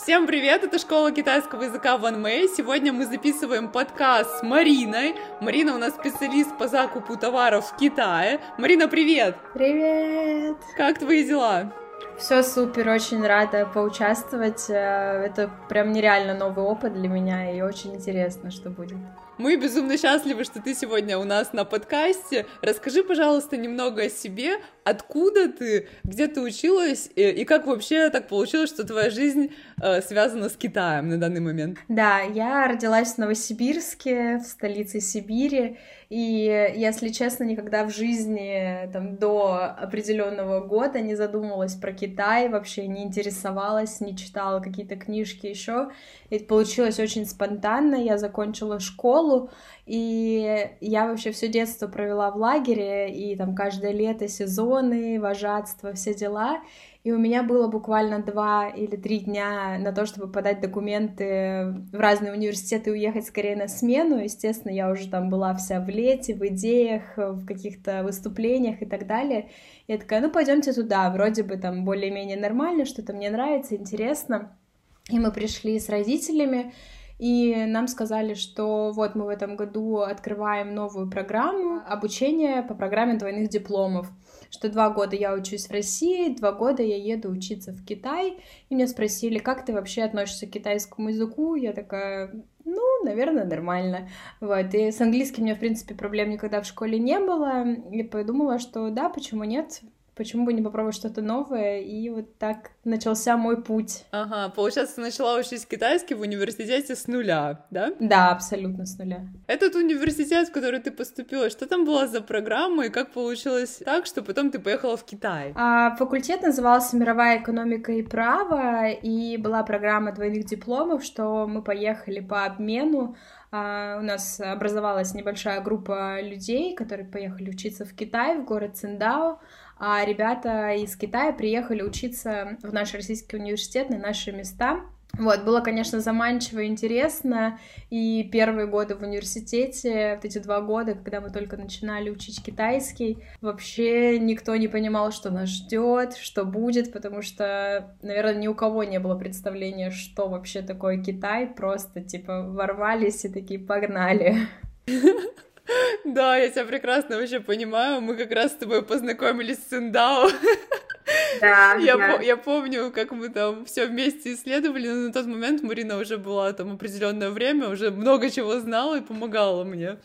Всем привет, это школа китайского языка Ван Мэй. Сегодня мы записываем подкаст с Мариной. Марина у нас специалист по закупу товаров в Китае. Марина, привет! Привет! Как твои дела? Все супер, очень рада поучаствовать. Э, это прям нереально новый опыт для меня, и очень интересно, что будет. Мы безумно счастливы, что ты сегодня у нас на подкасте. Расскажи, пожалуйста, немного о себе, откуда ты, где ты училась, и, и как вообще так получилось, что твоя жизнь э, связана с Китаем на данный момент? Да, я родилась в Новосибирске, в столице Сибири, и, если честно, никогда в жизни там, до определенного года не задумывалась про Китай, вообще не интересовалась, не читала какие-то книжки еще. И получилось очень спонтанно. Я закончила школу, и я вообще все детство провела в лагере, и там каждое лето сезоны, вожатство, все дела. И у меня было буквально два или три дня на то, чтобы подать документы в разные университеты и уехать скорее на смену. Естественно, я уже там была вся в лете, в идеях, в каких-то выступлениях и так далее. Я такая, ну пойдемте туда, вроде бы там более-менее нормально, что-то мне нравится, интересно. И мы пришли с родителями, и нам сказали, что вот мы в этом году открываем новую программу обучения по программе двойных дипломов что два года я учусь в России, два года я еду учиться в Китай, и меня спросили, как ты вообще относишься к китайскому языку, я такая, ну, наверное, нормально. Вот. И с английским у меня, в принципе, проблем никогда в школе не было. И подумала, что да, почему нет? Почему бы не попробовать что-то новое, и вот так начался мой путь. Ага, получается, ты начала учить китайский в университете с нуля, да? Да, абсолютно с нуля. Этот университет, в который ты поступила, что там была за программа, и как получилось так, что потом ты поехала в Китай? А, факультет назывался «Мировая экономика и право», и была программа двойных дипломов, что мы поехали по обмену, Uh, у нас образовалась небольшая группа людей, которые поехали учиться в Китай, в город Циндао а ребята из Китая приехали учиться в наш российский университет на наши места. Вот, было, конечно, заманчиво и интересно, и первые годы в университете, вот эти два года, когда мы только начинали учить китайский, вообще никто не понимал, что нас ждет, что будет, потому что, наверное, ни у кого не было представления, что вообще такое Китай, просто, типа, ворвались и такие, погнали. Да, я тебя прекрасно вообще понимаю. Мы как раз с тобой познакомились с Циндао. Да, я, да. По- я помню, как мы там все вместе исследовали, но на тот момент Марина уже была там определенное время, уже много чего знала и помогала мне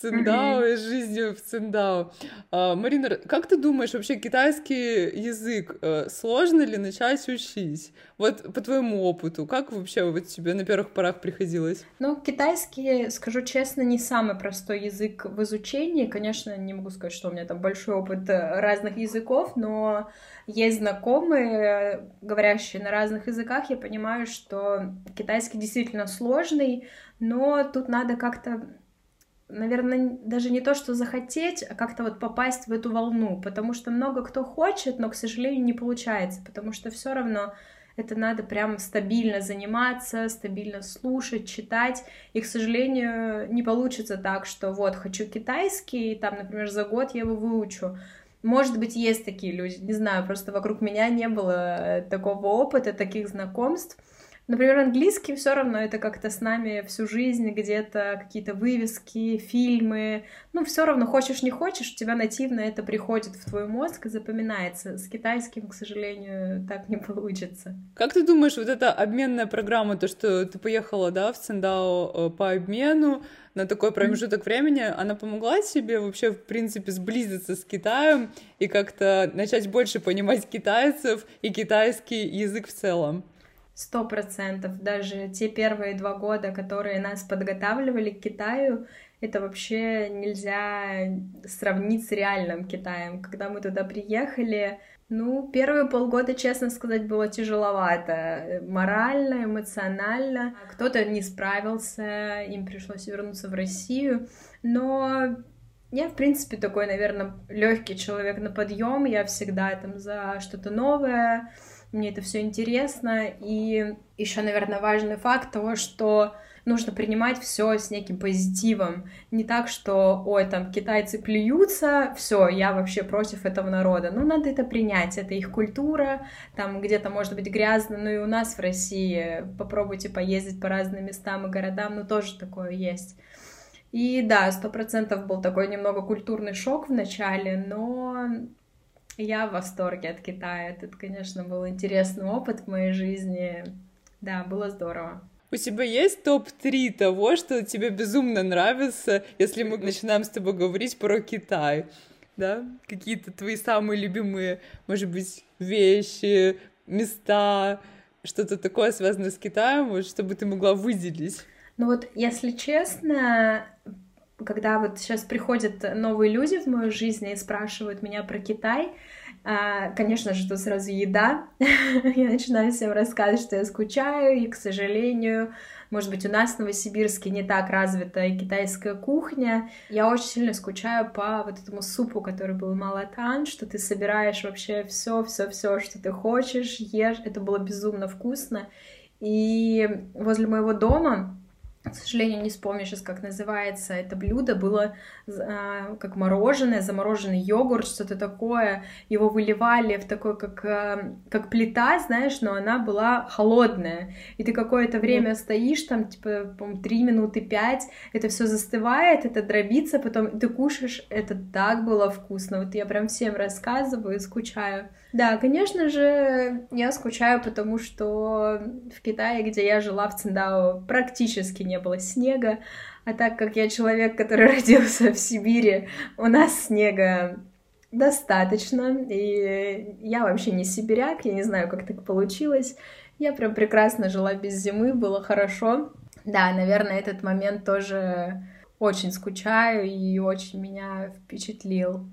Циндао и жизнью в Циндао. А, Марина, как ты думаешь, вообще китайский язык э, сложно ли начать учить? Вот по твоему опыту, как вообще вот тебе на первых порах приходилось? Ну, китайский, скажу честно, не самый простой язык в изучении. Конечно, не могу сказать, что у меня там большой опыт э, разных языков, но есть знакомые, говорящие на разных языках, я понимаю, что китайский действительно сложный, но тут надо как-то наверное, даже не то, что захотеть, а как-то вот попасть в эту волну, потому что много кто хочет, но, к сожалению, не получается, потому что все равно это надо прям стабильно заниматься, стабильно слушать, читать, и, к сожалению, не получится так, что вот, хочу китайский, и там, например, за год я его выучу, может быть, есть такие люди, не знаю, просто вокруг меня не было такого опыта, таких знакомств, Например, английский все равно это как-то с нами всю жизнь, где-то какие-то вывески, фильмы. Ну, все равно, хочешь не хочешь, у тебя нативно это приходит в твой мозг и запоминается. С китайским, к сожалению, так не получится. Как ты думаешь, вот эта обменная программа, то, что ты поехала, да, в Циндао э, по обмену, на такой промежуток времени, она помогла тебе вообще, в принципе, сблизиться с Китаем и как-то начать больше понимать китайцев и китайский язык в целом? Сто процентов. Даже те первые два года, которые нас подготавливали к Китаю, это вообще нельзя сравнить с реальным Китаем. Когда мы туда приехали, ну, первые полгода, честно сказать, было тяжеловато. Морально, эмоционально. Кто-то не справился, им пришлось вернуться в Россию. Но я, в принципе, такой, наверное, легкий человек на подъем. Я всегда там за что-то новое мне это все интересно. И еще, наверное, важный факт того, что нужно принимать все с неким позитивом. Не так, что, ой, там китайцы плюются, все, я вообще против этого народа. Ну, надо это принять, это их культура, там где-то может быть грязно, ну и у нас в России попробуйте поездить по разным местам и городам, ну тоже такое есть. И да, сто процентов был такой немного культурный шок в начале, но я в восторге от Китая. Это, конечно, был интересный опыт в моей жизни. Да, было здорово. У тебя есть топ-3 того, что тебе безумно нравится, если мы начинаем с тобой говорить про Китай? Да? Какие-то твои самые любимые, может быть, вещи, места, что-то такое связанное с Китаем, вот, чтобы ты могла выделить? Ну вот, если честно, когда вот сейчас приходят новые люди в мою жизнь и спрашивают меня про Китай, а, конечно же, тут сразу еда. я начинаю всем рассказывать, что я скучаю, и, к сожалению, может быть, у нас в Новосибирске не так развита китайская кухня. Я очень сильно скучаю по вот этому супу, который был малатан, что ты собираешь вообще все, все, все, что ты хочешь, ешь. Это было безумно вкусно. И возле моего дома к сожалению, не вспомню сейчас, как называется это блюдо, было а, как мороженое, замороженный йогурт, что-то такое. Его выливали в такой, как, а, как плита, знаешь, но она была холодная. И ты какое-то время стоишь, там, типа, по 3 минуты 5, это все застывает, это дробится, потом ты кушаешь, это так было вкусно. Вот я прям всем рассказываю, скучаю. Да, конечно же, я скучаю, потому что в Китае, где я жила в Циндао, практически не было снега, а так как я человек, который родился в Сибири, у нас снега достаточно, и я вообще не сибиряк, я не знаю, как так получилось. Я прям прекрасно жила без зимы, было хорошо. Да, наверное, этот момент тоже очень скучаю и очень меня впечатлил.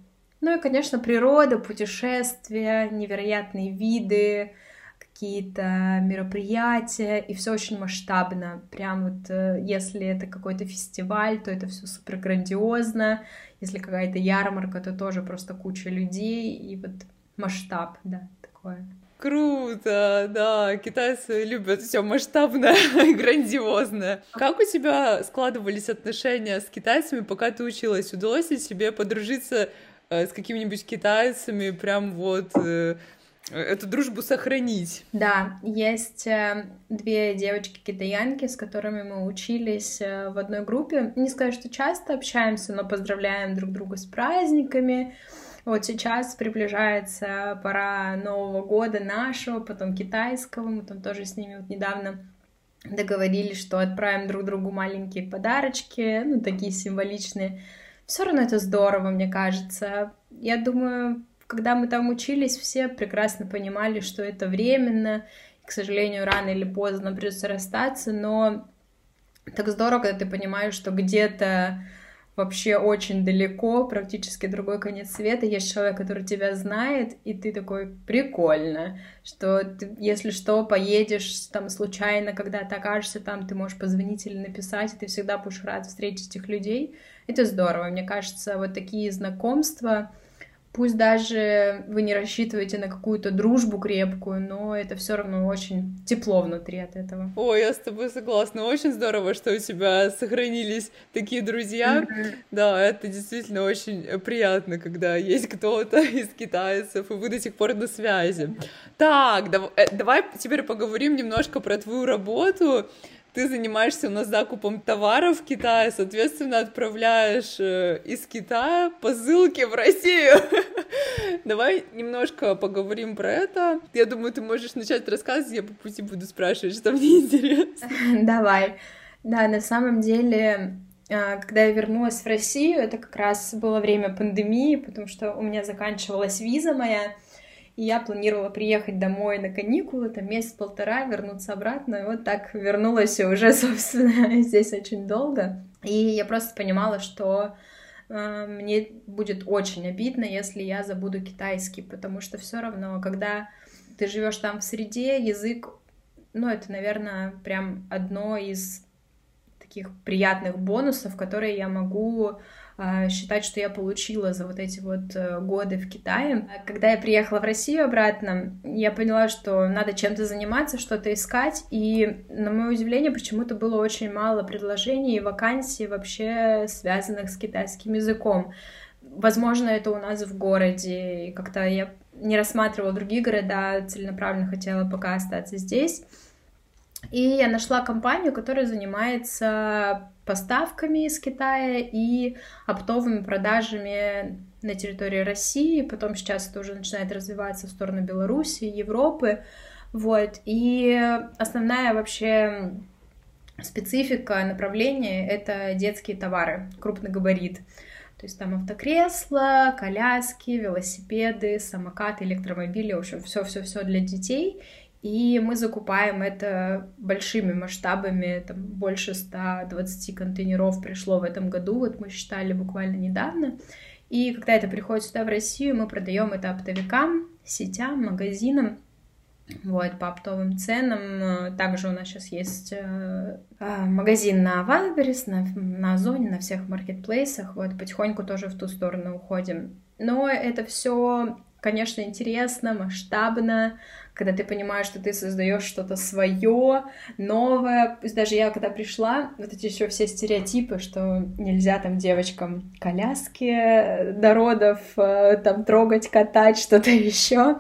Ну и, конечно, природа, путешествия, невероятные виды, какие-то мероприятия, и все очень масштабно. Прям вот э, если это какой-то фестиваль, то это все супер грандиозно. Если какая-то ярмарка, то тоже просто куча людей, и вот масштаб, да, такое. Круто, да, китайцы любят все масштабное грандиозное. Как у тебя складывались отношения с китайцами, пока ты училась? Удалось ли тебе подружиться с какими-нибудь китайцами, прям вот э, эту дружбу сохранить. Да, есть э, две девочки-китаянки, с которыми мы учились э, в одной группе. Не скажу, что часто общаемся, но поздравляем друг друга с праздниками. Вот сейчас приближается пора Нового года нашего, потом китайского. Мы там тоже с ними вот недавно договорились, что отправим друг другу маленькие подарочки, ну, такие символичные. Все равно это здорово, мне кажется. Я думаю, когда мы там учились, все прекрасно понимали, что это временно, и, к сожалению, рано или поздно придется расстаться, но так здорово, когда ты понимаешь, что где-то вообще очень далеко, практически другой конец света, есть человек, который тебя знает, и ты такой, прикольно, что ты, если что, поедешь там случайно, когда ты окажешься там, ты можешь позвонить или написать, и ты всегда будешь рад встретить этих людей. Это здорово, мне кажется, вот такие знакомства, Пусть даже вы не рассчитываете на какую-то дружбу крепкую, но это все равно очень тепло внутри от этого. Ой, я с тобой согласна. Очень здорово, что у тебя сохранились такие друзья. Mm-hmm. Да, это действительно очень приятно, когда есть кто-то из китайцев, и вы до сих пор на связи. Так, э, давай теперь поговорим немножко про твою работу ты занимаешься у нас закупом товаров в Китае, соответственно, отправляешь э, из Китая посылки в Россию. Давай немножко поговорим про это. Я думаю, ты можешь начать рассказывать, я по пути буду спрашивать, что мне интересно. Давай. Да, на самом деле, а, когда я вернулась в Россию, это как раз было время пандемии, потому что у меня заканчивалась виза моя, и я планировала приехать домой на каникулы, там месяц-полтора, вернуться обратно, и вот так вернулась и уже, собственно, здесь очень долго. И я просто понимала, что э, мне будет очень обидно, если я забуду китайский, потому что все равно, когда ты живешь там в среде, язык, ну, это, наверное, прям одно из таких приятных бонусов, которые я могу считать, что я получила за вот эти вот э, годы в Китае. Когда я приехала в Россию обратно, я поняла, что надо чем-то заниматься, что-то искать, и, на мое удивление, почему-то было очень мало предложений и вакансий вообще связанных с китайским языком. Возможно, это у нас в городе, и как-то я не рассматривала другие города, целенаправленно хотела пока остаться здесь. И я нашла компанию, которая занимается поставками из Китая и оптовыми продажами на территории России, потом сейчас это уже начинает развиваться в сторону Беларуси, Европы, вот, и основная вообще специфика направления — это детские товары, крупный габарит, то есть там автокресла, коляски, велосипеды, самокаты, электромобили, в общем, все-все-все для детей — и мы закупаем это большими масштабами, там больше 120 контейнеров пришло в этом году, вот мы считали буквально недавно. И когда это приходит сюда, в Россию, мы продаем это оптовикам, сетям, магазинам, вот, по оптовым ценам. Также у нас сейчас есть э, а, магазин на Wildberries, на, на Озоне, на всех маркетплейсах. Вот, потихоньку тоже в ту сторону уходим. Но это все, конечно, интересно, масштабно когда ты понимаешь, что ты создаешь что-то свое, новое. Даже я, когда пришла, вот эти еще все стереотипы, что нельзя там девочкам коляски до родов э, там трогать, катать, что-то еще.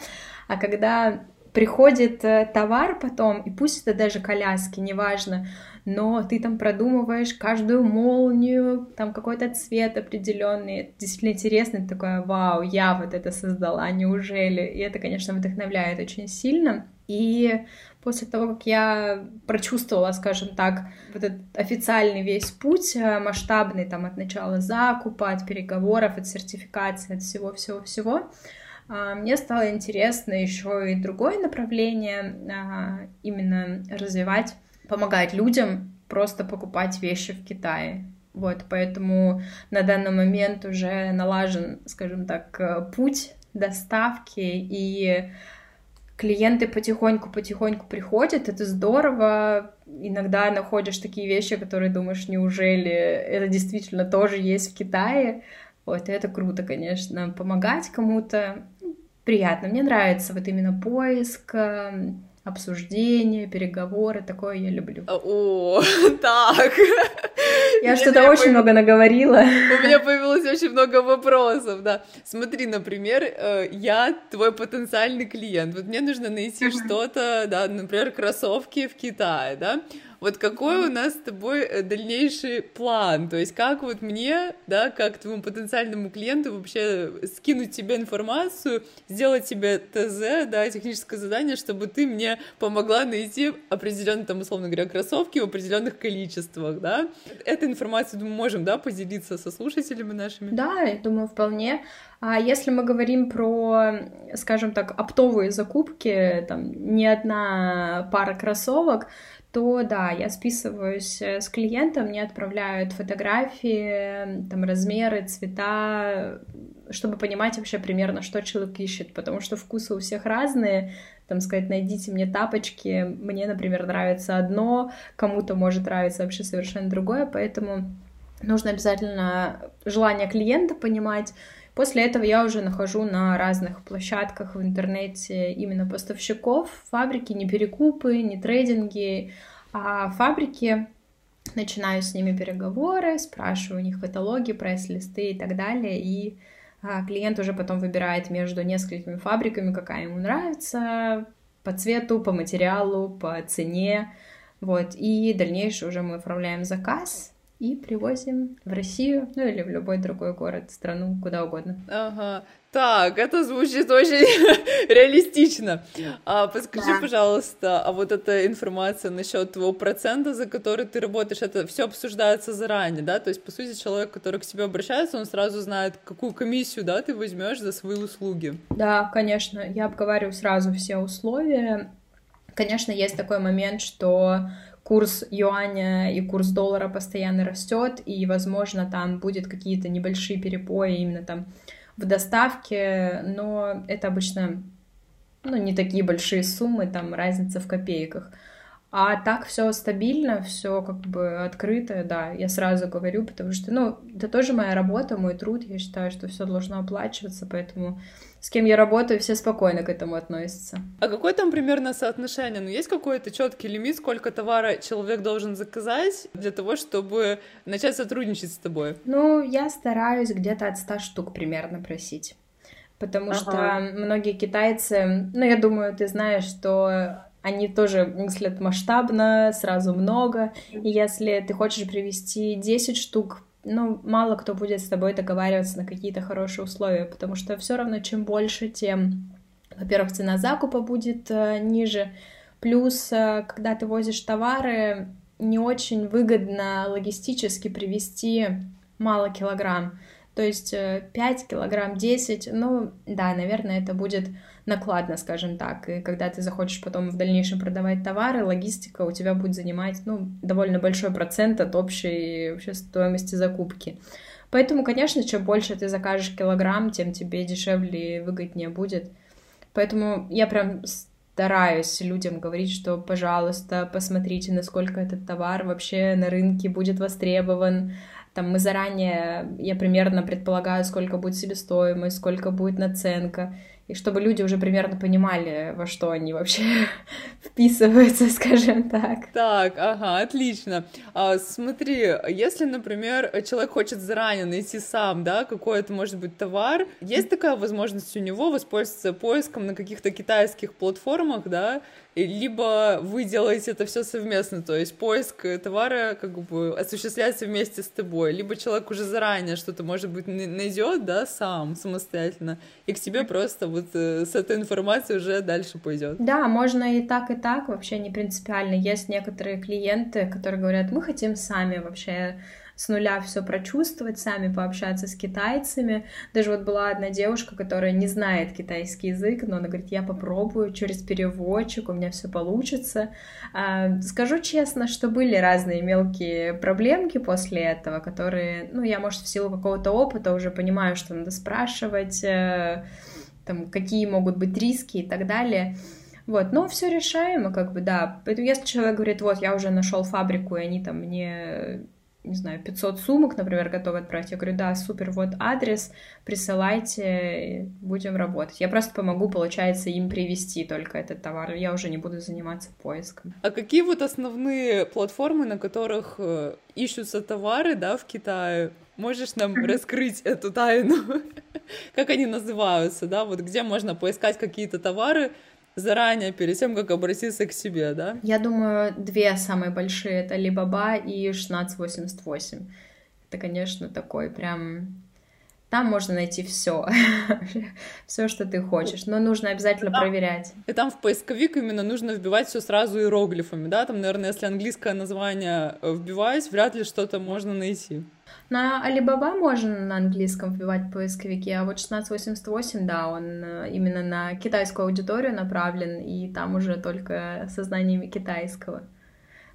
А когда приходит э, товар потом, и пусть это даже коляски, неважно, но ты там продумываешь каждую молнию, там какой-то цвет определенный, это действительно интересно, ты такое, вау, я вот это создала, неужели? И это, конечно, вдохновляет очень сильно. И после того, как я прочувствовала, скажем так, вот этот официальный весь путь, э, масштабный там от начала закупа, от переговоров, от сертификации, от всего-всего-всего, а, мне стало интересно еще и другое направление, а, именно развивать помогать людям просто покупать вещи в Китае. Вот, поэтому на данный момент уже налажен, скажем так, э, путь доставки, и клиенты потихоньку-потихоньку приходят, это здорово. Иногда находишь такие вещи, которые думаешь, неужели это действительно тоже есть в Китае. Вот, это круто, конечно. Помогать кому-то приятно. Мне нравится вот именно поиск, эм, обсуждения, переговоры, такое я люблю. О, так. Я что-то очень много наговорила. У меня появилось очень много вопросов, да. Смотри, например, э, я твой потенциальный клиент. Вот мне нужно найти что-то, да, например, кроссовки в Китае, да. Вот какой у нас с тобой э, дальнейший план? То есть как вот мне, да, как твоему потенциальному клиенту вообще скинуть тебе информацию, сделать тебе ТЗ, да, техническое задание, чтобы ты мне помогла найти определенные, там, условно говоря, кроссовки в определенных количествах, да? Этой информацией, думаю, можем, да, поделиться со слушателями нашими? Да, я думаю, вполне. А если мы говорим про, скажем так, оптовые закупки, там, не одна пара кроссовок, то да, я списываюсь э, с клиентом, мне отправляют фотографии, там размеры, цвета, чтобы понимать вообще примерно, что человек ищет, потому что вкусы у всех разные, там сказать, найдите мне тапочки, мне, например, нравится одно, кому-то может нравиться вообще совершенно другое, поэтому нужно обязательно желание клиента понимать, После этого я уже нахожу на разных площадках в интернете именно поставщиков, фабрики, не перекупы, не трейдинги, а фабрики. Начинаю с ними переговоры, спрашиваю у них каталоги, прайс-листы и так далее, и а, клиент уже потом выбирает между несколькими фабриками, какая ему нравится, по цвету, по материалу, по цене, вот, и дальнейшее уже мы оформляем заказ, и привозим в Россию, ну или в любой другой город, страну, куда угодно. Ага. Так, это звучит очень реалистично. А, подскажи, да. пожалуйста, а вот эта информация насчет твоего процента, за который ты работаешь, это все обсуждается заранее, да? То есть, по сути, человек, который к тебе обращается, он сразу знает, какую комиссию, да, ты возьмешь за свои услуги. Да, конечно, я обговариваю сразу все условия. Конечно, есть такой момент, что курс юаня и курс доллара постоянно растет, и, возможно, там будет какие-то небольшие перепои именно там в доставке, но это обычно ну, не такие большие суммы, там разница в копейках. А так все стабильно, все как бы открыто, да, я сразу говорю, потому что, ну, это тоже моя работа, мой труд, я считаю, что все должно оплачиваться, поэтому с кем я работаю, все спокойно к этому относятся. А какое там примерно соотношение? Ну, есть какой-то четкий лимит, сколько товара человек должен заказать для того, чтобы начать сотрудничать с тобой? Ну, я стараюсь где-то от 100 штук примерно просить. Потому ага. что многие китайцы, ну, я думаю, ты знаешь, что они тоже мыслят масштабно, сразу много. И если ты хочешь привести 10 штук ну, мало кто будет с тобой договариваться на какие-то хорошие условия, потому что все равно, чем больше, тем, во-первых, цена закупа будет э, ниже, плюс, э, когда ты возишь товары, не очень выгодно логистически привезти мало килограмм, то есть 5 э, килограмм, 10, ну, да, наверное, это будет накладно, скажем так. И когда ты захочешь потом в дальнейшем продавать товары, логистика у тебя будет занимать, ну, довольно большой процент от общей вообще стоимости закупки. Поэтому, конечно, чем больше ты закажешь килограмм, тем тебе дешевле и выгоднее будет. Поэтому я прям стараюсь людям говорить, что, пожалуйста, посмотрите, насколько этот товар вообще на рынке будет востребован. Там мы заранее, я примерно предполагаю, сколько будет себестоимость, сколько будет наценка и чтобы люди уже примерно понимали, во что они вообще вписываются, скажем так. Так, ага, отлично. А, смотри, если, например, человек хочет заранее найти сам, да, какой это может быть товар, есть такая возможность у него воспользоваться поиском на каких-то китайских платформах, да, либо вы делаете это все совместно, то есть поиск товара как бы осуществляется вместе с тобой, либо человек уже заранее что-то, может быть, найдет, да, сам, самостоятельно, и к тебе просто вот э, с этой информацией уже дальше пойдет. Да, можно и так, и так, вообще не принципиально. Есть некоторые клиенты, которые говорят, мы хотим сами вообще с нуля все прочувствовать, сами пообщаться с китайцами. Даже вот была одна девушка, которая не знает китайский язык, но она говорит, я попробую через переводчик, у меня все получится. А, скажу честно, что были разные мелкие проблемки после этого, которые, ну, я, может, в силу какого-то опыта уже понимаю, что надо спрашивать, э, там, какие могут быть риски и так далее. Вот, но все решаемо, как бы, да. Поэтому если человек говорит, вот, я уже нашел фабрику, и они там мне не знаю, 500 сумок, например, готовы отправить. Я говорю, да, супер, вот адрес, присылайте, будем работать. Я просто помогу, получается, им привезти только этот товар. Я уже не буду заниматься поиском. А какие вот основные платформы, на которых э, ищутся товары, да, в Китае? Можешь нам раскрыть эту тайну? как они называются, да? Вот где можно поискать какие-то товары, заранее, перед тем, как обратиться к себе, да? Я думаю, две самые большие — это Alibaba и 1688. Это, конечно, такой прям... Там можно найти все, все, что ты хочешь, но нужно обязательно да. проверять. И там в поисковик именно нужно вбивать все сразу иероглифами, да? Там, наверное, если английское название вбивать, вряд ли что-то можно найти. На Alibaba можно на английском вбивать поисковики, а вот 1688, да, он э, именно на китайскую аудиторию направлен, и там уже только со знаниями китайского.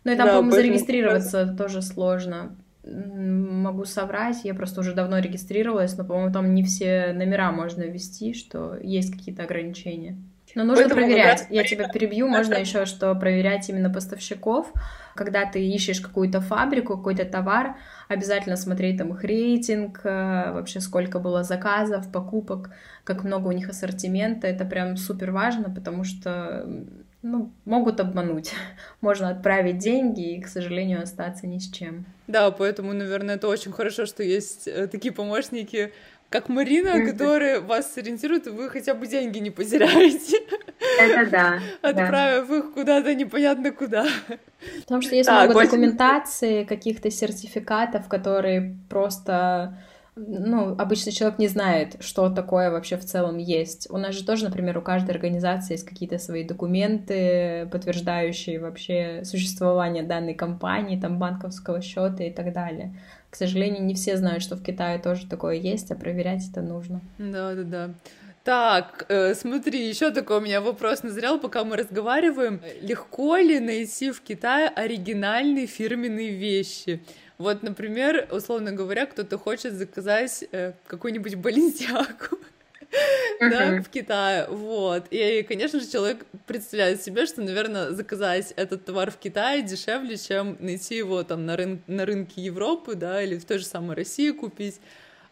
Ну и там, да, по-моему, зарегистрироваться раз... тоже сложно. Могу соврать, я просто уже давно регистрировалась, но, по-моему, там не все номера можно ввести, что есть какие-то ограничения. Но нужно Поэтому проверять. Я тебя перебью, можно еще что проверять именно поставщиков. Когда ты ищешь какую-то фабрику, какой-то товар, обязательно смотреть там их рейтинг, э, вообще сколько было заказов, покупок, как много у них ассортимента. Это прям супер важно, потому что ну, могут обмануть. Можно отправить деньги и, к сожалению, остаться ни с чем. Да, поэтому, наверное, это очень хорошо, что есть э, такие помощники, как Марина, которые вас сориентируют, и вы хотя бы деньги не потеряете. Это да. Отправив да. их куда-то непонятно куда. Потому что есть так, много очень... документации, каких-то сертификатов, которые просто ну, обычный человек не знает, что такое вообще в целом есть. У нас же тоже, например, у каждой организации есть какие-то свои документы, подтверждающие вообще существование данной компании, там, банковского счета и так далее. К сожалению, не все знают, что в Китае тоже такое есть, а проверять это нужно. Да, да, да. Так, э, смотри, еще такой у меня вопрос назрел, пока мы разговариваем. Легко ли найти в Китае оригинальные фирменные вещи? Вот, например, условно говоря, кто-то хочет заказать э, какую-нибудь баленсиаку. да, в Китае, вот. И, конечно же, человек представляет себе, что, наверное, заказать этот товар в Китае дешевле, чем найти его там на, рын на рынке Европы, да, или в той же самой России купить.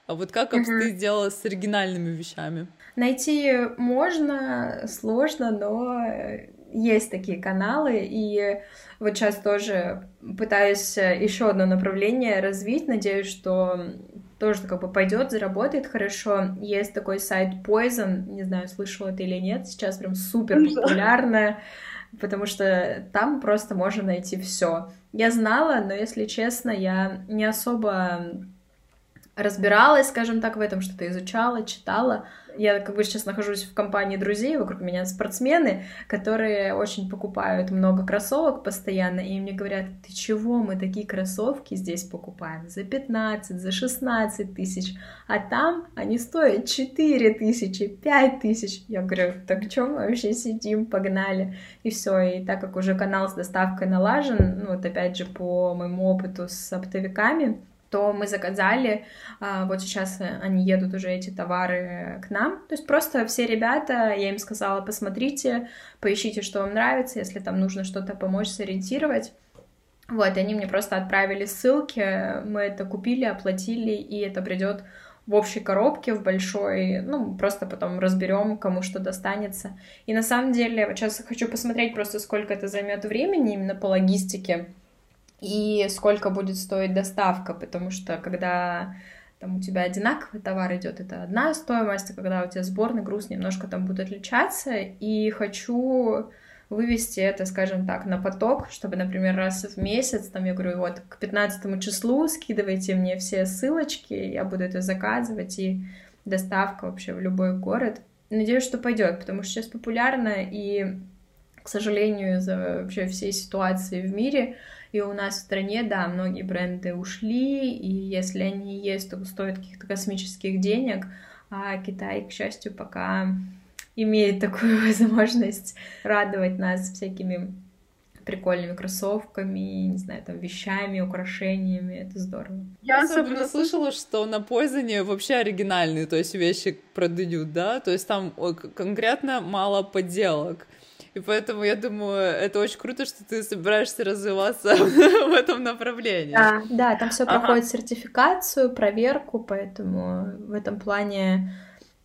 А вот как mm-hmm. ты сделала с оригинальными вещами? Найти можно, сложно, но есть такие каналы, и вот сейчас тоже пытаюсь еще одно направление развить, надеюсь, что тоже как бы пойдет, заработает хорошо. Есть такой сайт Poison, не знаю, слышала ты или нет, сейчас прям супер популярная, потому что там просто можно найти все. Я знала, но если честно, я не особо разбиралась, скажем так, в этом, что-то изучала, читала. Я как бы сейчас нахожусь в компании друзей, вокруг меня спортсмены, которые очень покупают много кроссовок постоянно, и мне говорят, ты чего, мы такие кроссовки здесь покупаем за 15, за 16 тысяч, а там они стоят 4 тысячи, 5 тысяч. Я говорю, так что мы вообще сидим, погнали. И все, и так как уже канал с доставкой налажен, ну вот опять же по моему опыту с оптовиками, то мы заказали, а, вот сейчас они едут уже эти товары к нам, то есть просто все ребята, я им сказала, посмотрите, поищите, что вам нравится, если там нужно что-то помочь сориентировать, вот, и они мне просто отправили ссылки, мы это купили, оплатили, и это придет в общей коробке, в большой, ну, просто потом разберем, кому что достанется. И на самом деле, вот сейчас хочу посмотреть просто, сколько это займет времени именно по логистике, и сколько будет стоить доставка, потому что когда там у тебя одинаковый товар идет, это одна стоимость, а когда у тебя сборный груз немножко там будет отличаться, и хочу вывести это, скажем так, на поток, чтобы, например, раз в месяц, там, я говорю, вот, к 15 числу скидывайте мне все ссылочки, я буду это заказывать, и доставка вообще в любой город. Надеюсь, что пойдет, потому что сейчас популярно, и, к сожалению, из-за вообще всей ситуации в мире, и у нас в стране, да, многие бренды ушли, и если они есть, то стоят каких-то космических денег, а Китай, к счастью, пока имеет такую возможность радовать нас всякими прикольными кроссовками, не знаю, там, вещами, украшениями, это здорово. Я особенно слышала, что на Poison вообще оригинальные, то есть вещи продают, да, то есть там конкретно мало подделок. И поэтому я думаю, это очень круто, что ты собираешься развиваться в этом направлении. Да, да там все ага. проходит сертификацию, проверку, поэтому в этом плане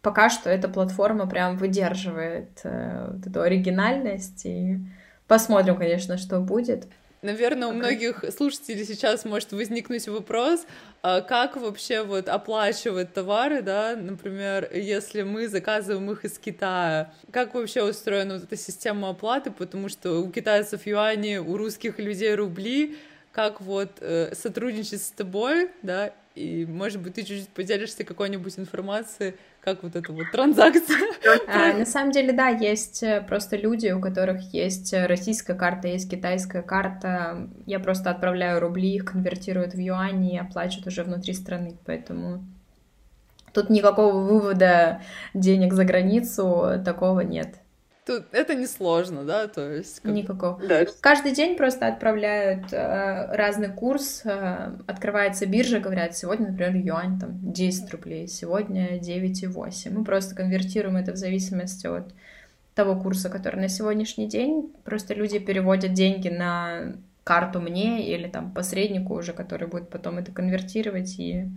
пока что эта платформа прям выдерживает э, вот эту оригинальность. И посмотрим, конечно, что будет. Наверное, у многих слушателей сейчас может возникнуть вопрос, а как вообще вот оплачивать товары, да, например, если мы заказываем их из Китая, как вообще устроена вот эта система оплаты, потому что у китайцев юани, у русских людей рубли, как вот э, сотрудничать с тобой, да, и, может быть, ты чуть-чуть поделишься какой-нибудь информацией, как вот эта вот транзакция. А, на самом деле, да, есть э, просто люди, у которых есть э, российская карта, есть китайская карта. Я просто отправляю рубли, их конвертируют в юани и оплачивают уже внутри страны, поэтому тут никакого вывода денег за границу такого нет. Тут это несложно, да, то есть... Как... Никакого. Да. Каждый день просто отправляют э, разный курс, э, открывается биржа, говорят, сегодня, например, юань там 10 рублей, сегодня 9,8. Мы просто конвертируем это в зависимости от того курса, который на сегодняшний день. Просто люди переводят деньги на карту мне или там посреднику уже, который будет потом это конвертировать и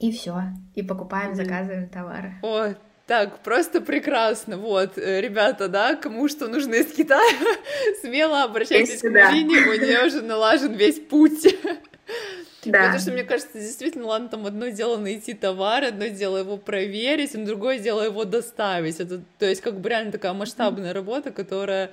и все. И покупаем, заказываем товары. О, так, просто прекрасно. Вот, э, ребята, да, кому что нужно из Китая, смело обращайтесь к Марине, у нее уже налажен весь путь. Да. Потому что, мне кажется, действительно, ладно, там одно дело найти товар, одно дело его проверить, а другое дело его доставить. Это, то есть, как бы реально такая масштабная работа, которая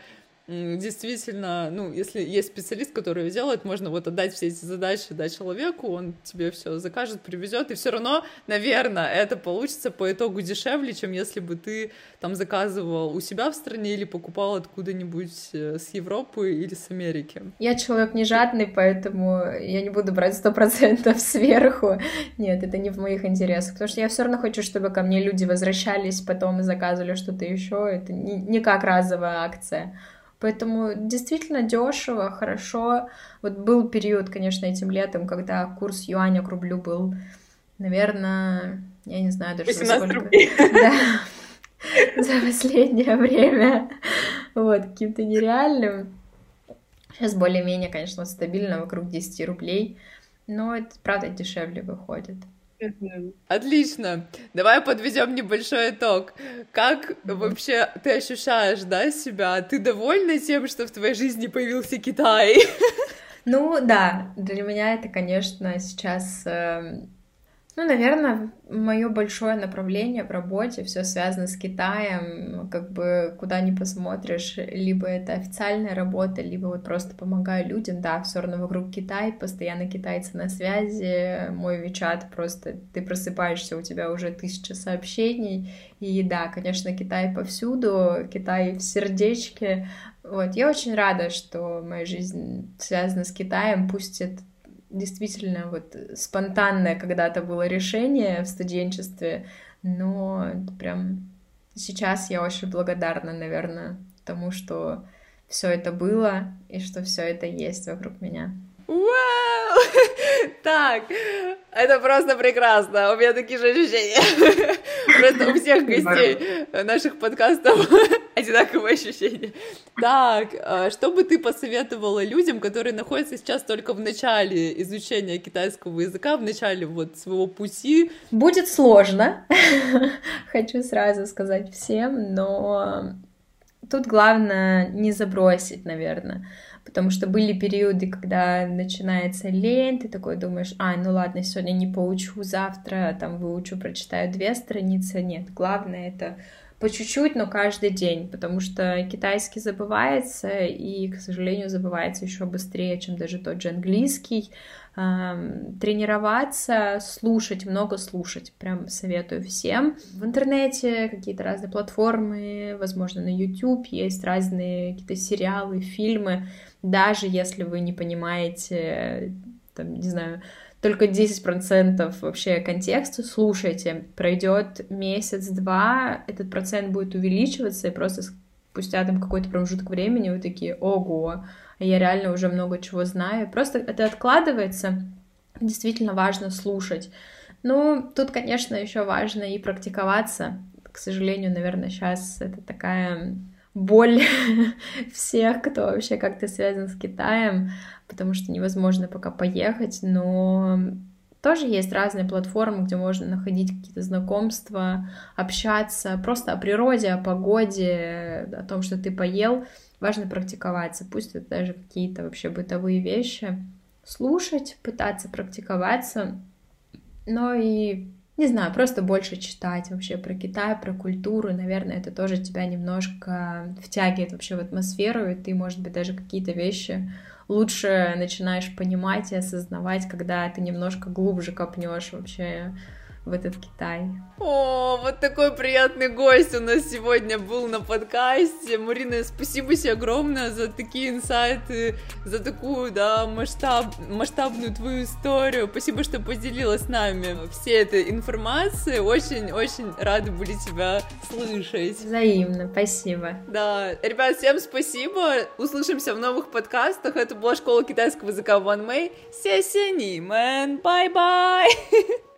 действительно, ну, если есть специалист, который делает, можно вот отдать все эти задачи дать человеку, он тебе все закажет, привезет, и все равно, наверное, это получится по итогу дешевле, чем если бы ты там заказывал у себя в стране или покупал откуда-нибудь э, с Европы или с Америки. Я человек не жадный, поэтому я не буду брать сто процентов сверху. Нет, это не в моих интересах, потому что я все равно хочу, чтобы ко мне люди возвращались потом и заказывали что-то еще. Это не, не как разовая акция. Поэтому действительно дешево, хорошо. Вот был период, конечно, этим летом, когда курс юаня к рублю был, наверное, я не знаю даже 18 сколько. Рублей. Да. за последнее время, вот, каким-то нереальным. Сейчас более-менее, конечно, стабильно, вокруг 10 рублей, но это, правда, дешевле выходит. Отлично. Давай подведем небольшой итог. Как вообще ты ощущаешь, да, себя? Ты довольна тем, что в твоей жизни появился Китай? Ну да, для меня это, конечно, сейчас э, ну, наверное, мое большое направление в работе все связано с Китаем. Как бы куда ни посмотришь, либо это официальная работа, либо вот просто помогаю людям. Да, все равно вокруг Китай, постоянно китайцы на связи. Мой Вичат просто ты просыпаешься, у тебя уже тысяча сообщений. И да, конечно, Китай повсюду, Китай в сердечке. Вот, я очень рада, что моя жизнь связана с Китаем, пусть это действительно вот спонтанное когда-то было решение в студенчестве, но прям сейчас я очень благодарна, наверное, тому, что все это было и что все это есть вокруг меня. Вау! Так, это просто прекрасно. У меня такие же ощущения. Просто у всех гостей наших подкастов одинаковые ощущения. Так, а что бы ты посоветовала людям, которые находятся сейчас только в начале изучения китайского языка, в начале вот своего пути? Будет сложно, хочу сразу сказать всем, но тут главное не забросить, наверное потому что были периоды, когда начинается лень, ты такой думаешь, а, ну ладно, сегодня не поучу, завтра там выучу, прочитаю две страницы. Нет, главное это по чуть-чуть, но каждый день, потому что китайский забывается, и, к сожалению, забывается еще быстрее, чем даже тот же английский. Тренироваться, слушать, много слушать, прям советую всем. В интернете какие-то разные платформы, возможно, на YouTube есть разные какие-то сериалы, фильмы, даже если вы не понимаете, там, не знаю, только 10% вообще контекста слушайте. Пройдет месяц-два, этот процент будет увеличиваться, и просто спустя там какой-то промежуток времени вы такие, ого, я реально уже много чего знаю. Просто это откладывается, действительно важно слушать. Ну, тут, конечно, еще важно и практиковаться. К сожалению, наверное, сейчас это такая боль всех, кто вообще как-то связан с Китаем, потому что невозможно пока поехать, но тоже есть разные платформы, где можно находить какие-то знакомства, общаться просто о природе, о погоде, о том, что ты поел. Важно практиковаться, пусть это даже какие-то вообще бытовые вещи. Слушать, пытаться практиковаться, но и не знаю, просто больше читать вообще про Китай, про культуру, наверное, это тоже тебя немножко втягивает вообще в атмосферу, и ты, может быть, даже какие-то вещи лучше начинаешь понимать и осознавать, когда ты немножко глубже копнешь вообще в этот Китай. О, вот такой приятный гость у нас сегодня был на подкасте. Марина, спасибо тебе огромное за такие инсайты, за такую, да, масштаб, масштабную твою историю. Спасибо, что поделилась с нами всей этой информацией. Очень-очень рады были тебя слышать. Взаимно, спасибо. Да, ребят, всем спасибо. Услышимся в новых подкастах. Это была школа китайского языка One May. 谢谢你们, 拜拜!